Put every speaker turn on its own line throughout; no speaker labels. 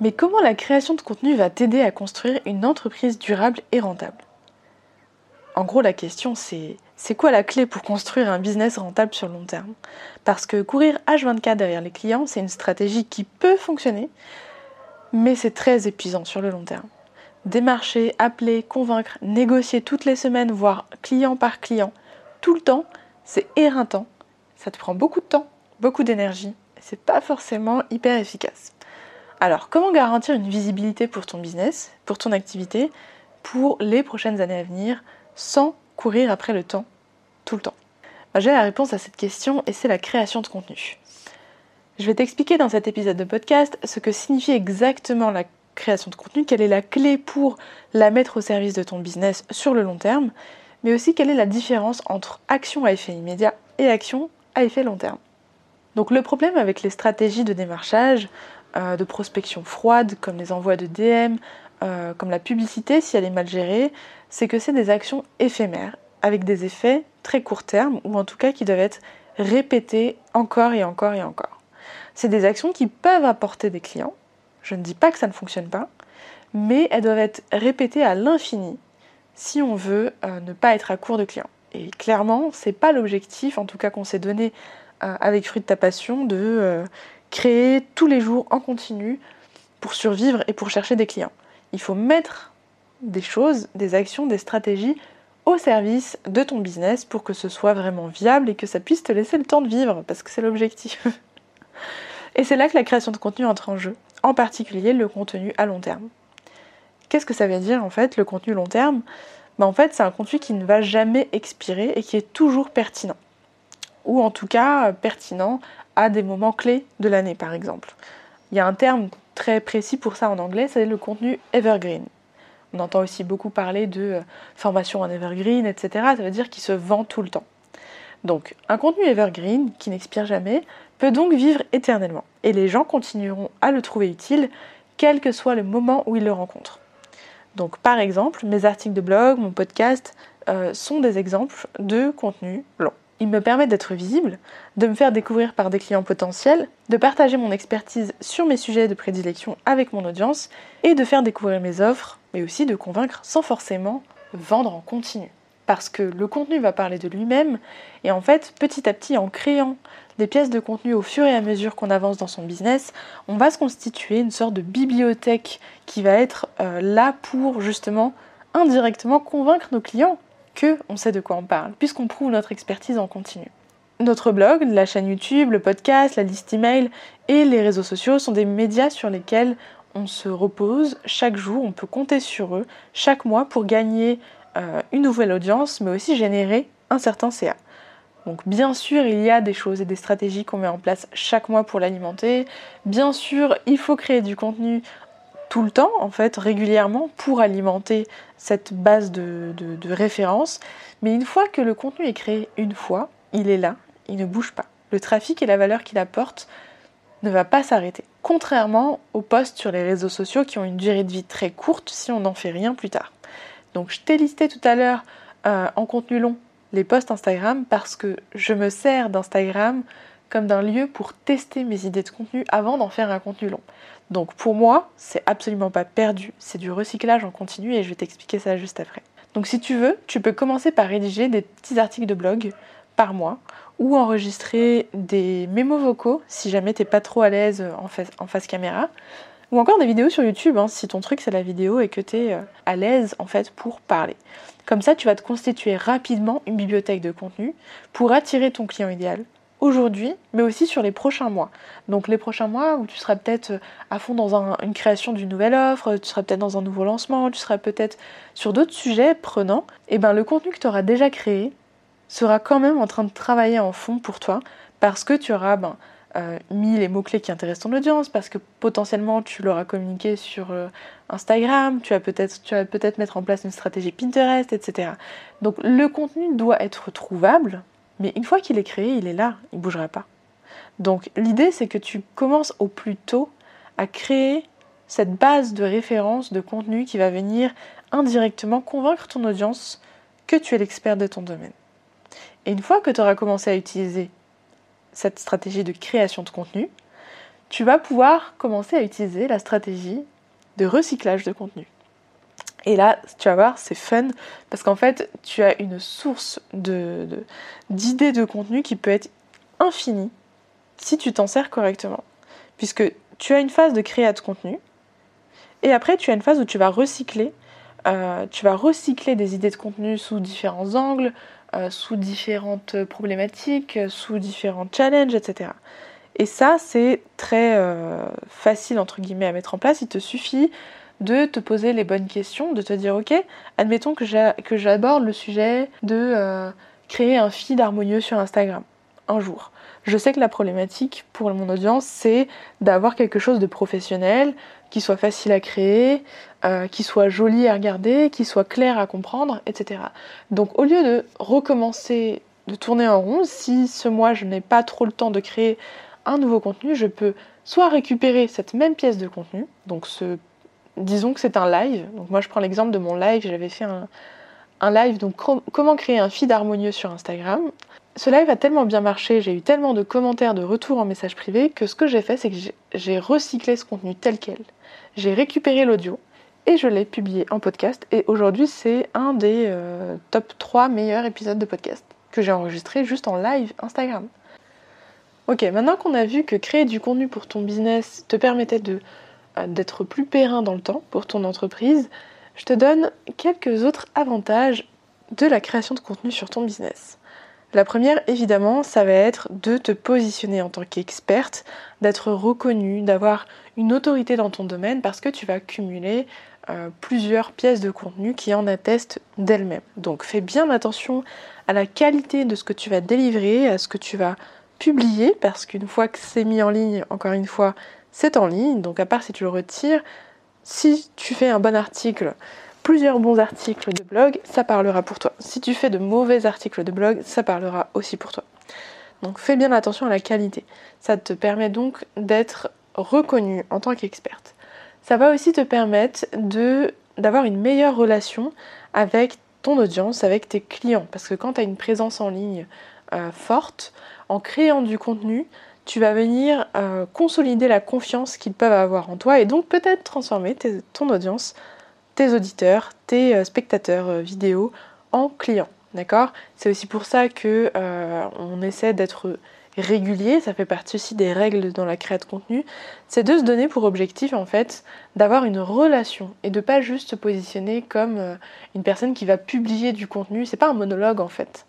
Mais comment la création de contenu va t'aider à construire une entreprise durable et rentable? En gros, la question c'est c'est quoi la clé pour construire un business rentable sur le long terme? Parce que courir H24 derrière les clients, c'est une stratégie qui peut fonctionner, mais c'est très épuisant sur le long terme. Démarcher, appeler, convaincre, négocier toutes les semaines, voire client par client, tout le temps, c'est éreintant. Ça te prend beaucoup de temps, beaucoup d'énergie, c'est pas forcément hyper efficace. Alors, comment garantir une visibilité pour ton business, pour ton activité, pour les prochaines années à venir, sans courir après le temps, tout le temps? Bah, J'ai la réponse à cette question et c'est la création de contenu. Je vais t'expliquer dans cet épisode de podcast ce que signifie exactement la création de contenu, quelle est la clé pour la mettre au service de ton business sur le long terme, mais aussi quelle est la différence entre action à effet immédiat et action à effet long terme. Donc le problème avec les stratégies de démarchage, euh, de prospection froide, comme les envois de DM, euh, comme la publicité, si elle est mal gérée, c'est que c'est des actions éphémères, avec des effets très court terme, ou en tout cas qui doivent être répétées encore et encore et encore. C'est des actions qui peuvent apporter des clients, je ne dis pas que ça ne fonctionne pas, mais elles doivent être répétées à l'infini si on veut euh, ne pas être à court de clients. Et clairement, c'est pas l'objectif, en tout cas qu'on s'est donné avec Fruit de ta passion, de créer tous les jours en continu pour survivre et pour chercher des clients. Il faut mettre des choses, des actions, des stratégies au service de ton business pour que ce soit vraiment viable et que ça puisse te laisser le temps de vivre, parce que c'est l'objectif. et c'est là que la création de contenu entre en jeu, en particulier le contenu à long terme. Qu'est-ce que ça veut dire en fait, le contenu long terme? Ben, En fait, c'est un contenu qui ne va jamais expirer et qui est toujours pertinent. Ou en tout cas pertinent à des moments clés de l'année, par exemple. Il y a un terme très précis pour ça en anglais, c'est le contenu evergreen. On entend aussi beaucoup parler de euh, formation en evergreen, etc. Ça veut dire qu'il se vend tout le temps. Donc, un contenu evergreen qui n'expire jamais peut donc vivre éternellement. Et les gens continueront à le trouver utile, quel que soit le moment où ils le rencontrent. Donc, par exemple, mes articles de blog, mon podcast euh, sont des exemples de contenu long. Il me permet d'être visible, de me faire découvrir par des clients potentiels, de partager mon expertise sur mes sujets de prédilection avec mon audience et de faire découvrir mes offres, mais aussi de convaincre sans forcément vendre en continu. Parce que le contenu va parler de lui-même et en fait, petit à petit, en créant des pièces de contenu au fur et à mesure qu'on avance dans son business, on va se constituer une sorte de bibliothèque qui va être euh, là pour justement indirectement convaincre nos clients que on sait de quoi on parle, puisqu'on prouve notre expertise en continu. Notre blog, la chaîne YouTube, le podcast, la liste email et les réseaux sociaux sont des médias sur lesquels on se repose chaque jour, on peut compter sur eux chaque mois pour gagner euh, une nouvelle audience, mais aussi générer un certain CA. Donc bien sûr, il y a des choses et des stratégies qu'on met en place chaque mois pour l'alimenter. Bien sûr, il faut créer du contenu tout le temps, en fait, régulièrement, pour alimenter cette base de, référence. Mais une fois que le contenu est créé une fois, il est là, il ne bouge pas. Le trafic et la valeur qu'il apporte ne va pas s'arrêter. Contrairement aux posts sur les réseaux sociaux qui ont une durée de vie très courte si on n'en fait rien plus tard. Donc je t'ai listé tout à l'heure euh, en contenu long les posts Instagram parce que je me sers d'Instagram comme d'un lieu pour tester mes idées de contenu avant d'en faire un contenu long. Donc pour moi, c'est absolument pas perdu, c'est du recyclage en continu et je vais t'expliquer ça juste après. Donc si tu veux, tu peux commencer par rédiger des petits articles de blog par mois ou enregistrer des mémos vocaux si jamais t'es pas trop à l'aise en face, en face caméra Ou encore des vidéos sur YouTube, hein, si ton truc c'est la vidéo et que tu es euh, à l'aise en fait pour parler. Comme ça, tu vas te constituer rapidement une bibliothèque de contenu pour attirer ton client idéal aujourd'hui, mais aussi sur les prochains mois. Donc les prochains mois où tu seras peut-être euh, à fond dans une création d'une nouvelle offre, tu seras peut-être dans un nouveau lancement, tu seras peut-être sur d'autres sujets prenants, eh ben le contenu que tu auras déjà créé sera quand même en train de travailler en fond pour toi parce que tu auras ben, euh, mis les mots-clés qui intéressent ton audience, parce que potentiellement tu l'auras communiqué sur euh, Instagram, tu vas peut-être peut mettre en place une stratégie Pinterest, etc. Donc le contenu doit être trouvable, mais une fois qu'il est créé, il est là, il ne bougera pas. Donc l'idée c'est que tu commences au plus tôt à créer cette base de référence de contenu qui va venir indirectement convaincre ton audience que tu es l'expert de ton domaine. Et une fois que tu auras commencé à utiliser cette stratégie de création de contenu, tu vas pouvoir commencer à utiliser la stratégie de recyclage de contenu. Et là, tu vas voir, c'est fun parce qu'en fait, tu as une source d'idées de, contenu qui peut être infinie si tu t'en sers correctement. Puisque tu as une phase de créa de contenu et après, tu as une phase où tu vas recycler. Euh, tu vas recycler des idées de contenu sous différents angles, euh, sous différentes problématiques, sous différents challenges, etc. Et ça, c'est très euh, facile, entre guillemets, à mettre en place. Il te suffit de te poser les bonnes questions, de te dire, ok, admettons que j'aborde le sujet de euh, créer un feed harmonieux sur Instagram un jour. Je sais que la problématique pour mon audience, c'est d'avoir quelque chose de professionnel, qui soit facile à créer, euh, qui soit joli à regarder, qui soit clair à comprendre, etc. Donc au lieu de recommencer de tourner en rond, si ce mois je n'ai pas trop le temps de créer un nouveau contenu, je peux soit récupérer cette même pièce de contenu, donc ce, disons que c'est un live, donc moi je prends l'exemple de mon live, j'avais fait un, live, donc comment créer un feed harmonieux sur Instagram. Ce live a tellement bien marché, j'ai eu tellement de commentaires, de retours en message privé, que ce que j'ai fait, c'est que j'ai recyclé ce contenu tel quel. J'ai récupéré l'audio, et je l'ai publié en podcast. Et aujourd'hui, c'est un des euh, top 3 meilleurs épisodes de podcast que j'ai enregistré juste en live Instagram. Ok, maintenant qu'on a vu que créer du contenu pour ton business te permettait de, d'être plus périn dans le temps pour ton entreprise, je te donne quelques autres avantages de la création de contenu sur ton business. La première, évidemment, ça va être de te positionner en tant qu'experte, d'être reconnue, d'avoir une autorité dans ton domaine parce que tu vas cumuler euh, plusieurs pièces de contenu qui en attestent d'elles-mêmes. Donc fais bien attention à la qualité de ce que tu vas délivrer, à ce que tu vas publier, parce qu'une fois que c'est mis en ligne, encore une fois, c'est en ligne. Donc à part si tu le retires, si tu fais un bon article, plusieurs bons articles de blog, ça parlera pour toi. Si tu fais de mauvais articles de blog, ça parlera aussi pour toi. Donc fais bien attention à la qualité. Ça te permet donc d'être reconnu en tant qu'experte. Ça va aussi te permettre de d'avoir une meilleure relation avec ton audience, avec tes clients. Parce que quand tu as une présence en ligne euh, forte, en créant du contenu, tu vas venir euh, consolider la confiance qu'ils peuvent avoir en toi et donc peut-être transformer ton audience tes auditeurs, tes euh, spectateurs euh, vidéo en clients. C'est aussi pour ça que on essaie d'être régulier, ça fait partie aussi des règles dans la création de contenu, c'est de se donner pour objectif en fait d'avoir une relation et de pas juste se positionner comme une personne qui va publier du contenu, c'est pas un monologue en fait.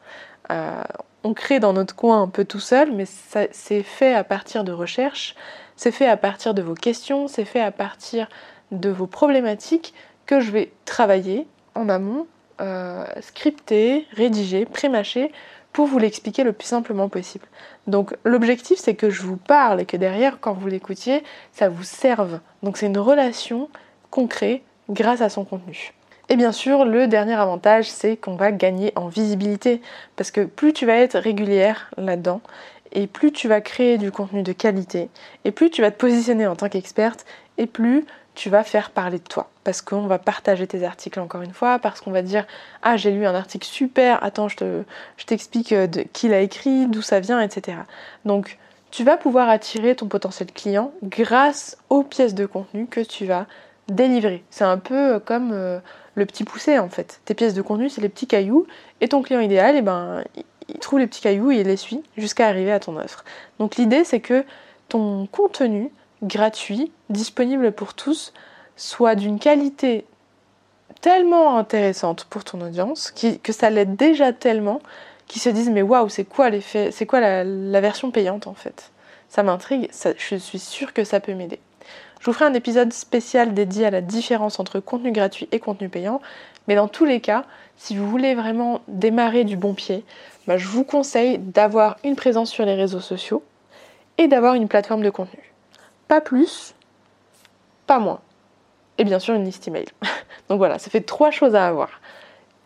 On crée dans notre coin un peu tout seul, mais c'est fait à partir de recherches, c'est fait à partir de vos questions, c'est fait à partir de vos problématiques que je vais travailler en amont, euh, scripter, rédiger, prémâcher pour vous l'expliquer le plus simplement possible. Donc l'objectif c'est que je vous parle et que derrière quand vous l'écoutiez, ça vous serve. Donc c'est une relation concrète grâce à son contenu. Et bien sûr, le dernier avantage, c'est qu'on va gagner en visibilité. Parce que plus tu vas être régulière là-dedans, et plus tu vas créer du contenu de qualité, et plus tu vas te positionner en tant qu'experte, et plus tu vas faire parler de toi. Parce qu'on va partager tes articles encore une fois, parce qu'on va dire Ah, j'ai lu un article super, attends, je, t'explique euh, qui l'a écrit, d'où ça vient, etc. Donc, tu vas pouvoir attirer ton potentiel client grâce aux pièces de contenu que tu vas délivrer. C'est un peu euh, comme euh, le petit poussé en fait. Tes pièces de contenu, c'est les petits cailloux, et ton client idéal, eh ben, il trouve les petits cailloux et il les suit jusqu'à arriver à ton offre. Donc l'idée, c'est que ton contenu gratuit, disponible pour tous, soit d'une qualité tellement intéressante pour ton audience, que ça l'aide déjà tellement, qu'ils se disent mais waouh, c'est quoi l'effet, c'est quoi la, version payante en fait? Ça m'intrigue, je suis sûre que ça peut m'aider. Je vous ferai un épisode spécial dédié à la différence entre contenu gratuit et contenu payant, mais dans tous les cas, si vous voulez vraiment démarrer du bon pied, bah, je vous conseille d'avoir une présence sur les réseaux sociaux et d'avoir une plateforme de contenu. Pas plus, pas moins. Et bien sûr une liste email. Donc voilà, ça fait trois choses à avoir.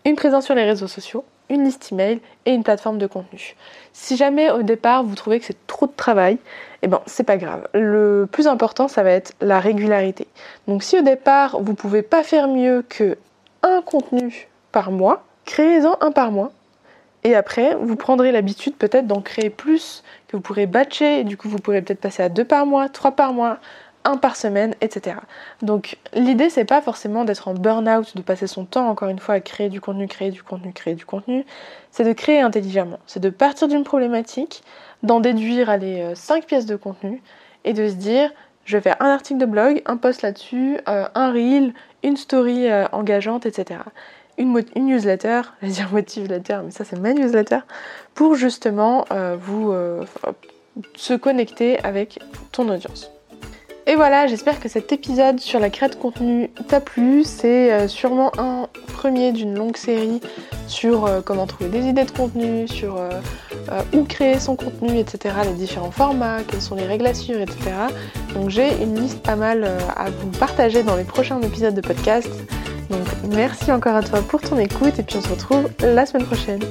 Une présence sur les réseaux sociaux, une liste email et une plateforme de contenu. Si jamais au départ vous trouvez que c'est trop de travail, eh ben c'est pas grave. Le plus important ça va être la régularité. Donc si au départ vous pouvez pas faire mieux que un contenu par mois, créez-en un par mois. Et après, vous prendrez l'habitude peut-être d'en créer plus, que vous pourrez batcher, et du coup vous pourrez peut-être passer à deux par mois, trois par mois, un par semaine, etc. Donc l'idée c'est pas forcément d'être en burn-out, de passer son temps encore une fois à créer du contenu, créer du contenu, créer du contenu, c'est de créer intelligemment, c'est de partir d'une problématique, d'en déduire les 5 pièces de contenu et de se dire je vais faire un article de blog, un post là-dessus, euh, un reel, une story euh, engageante, etc. Une, une, newsletter, je vais dire motivletter, mais ça c'est ma newsletter, pour justement euh, vous se connecter avec ton audience. Et voilà, j'espère que cet épisode sur la création de contenu t'a plu. C'est euh, sûrement un premier d'une longue série sur euh, comment trouver des idées de contenu, sur euh, où créer son contenu, etc. Les différents formats, quelles sont les règles etc. Donc j'ai une liste pas mal à vous partager dans les prochains épisodes de podcast. Donc merci encore à toi pour ton écoute et puis on se retrouve la semaine prochaine.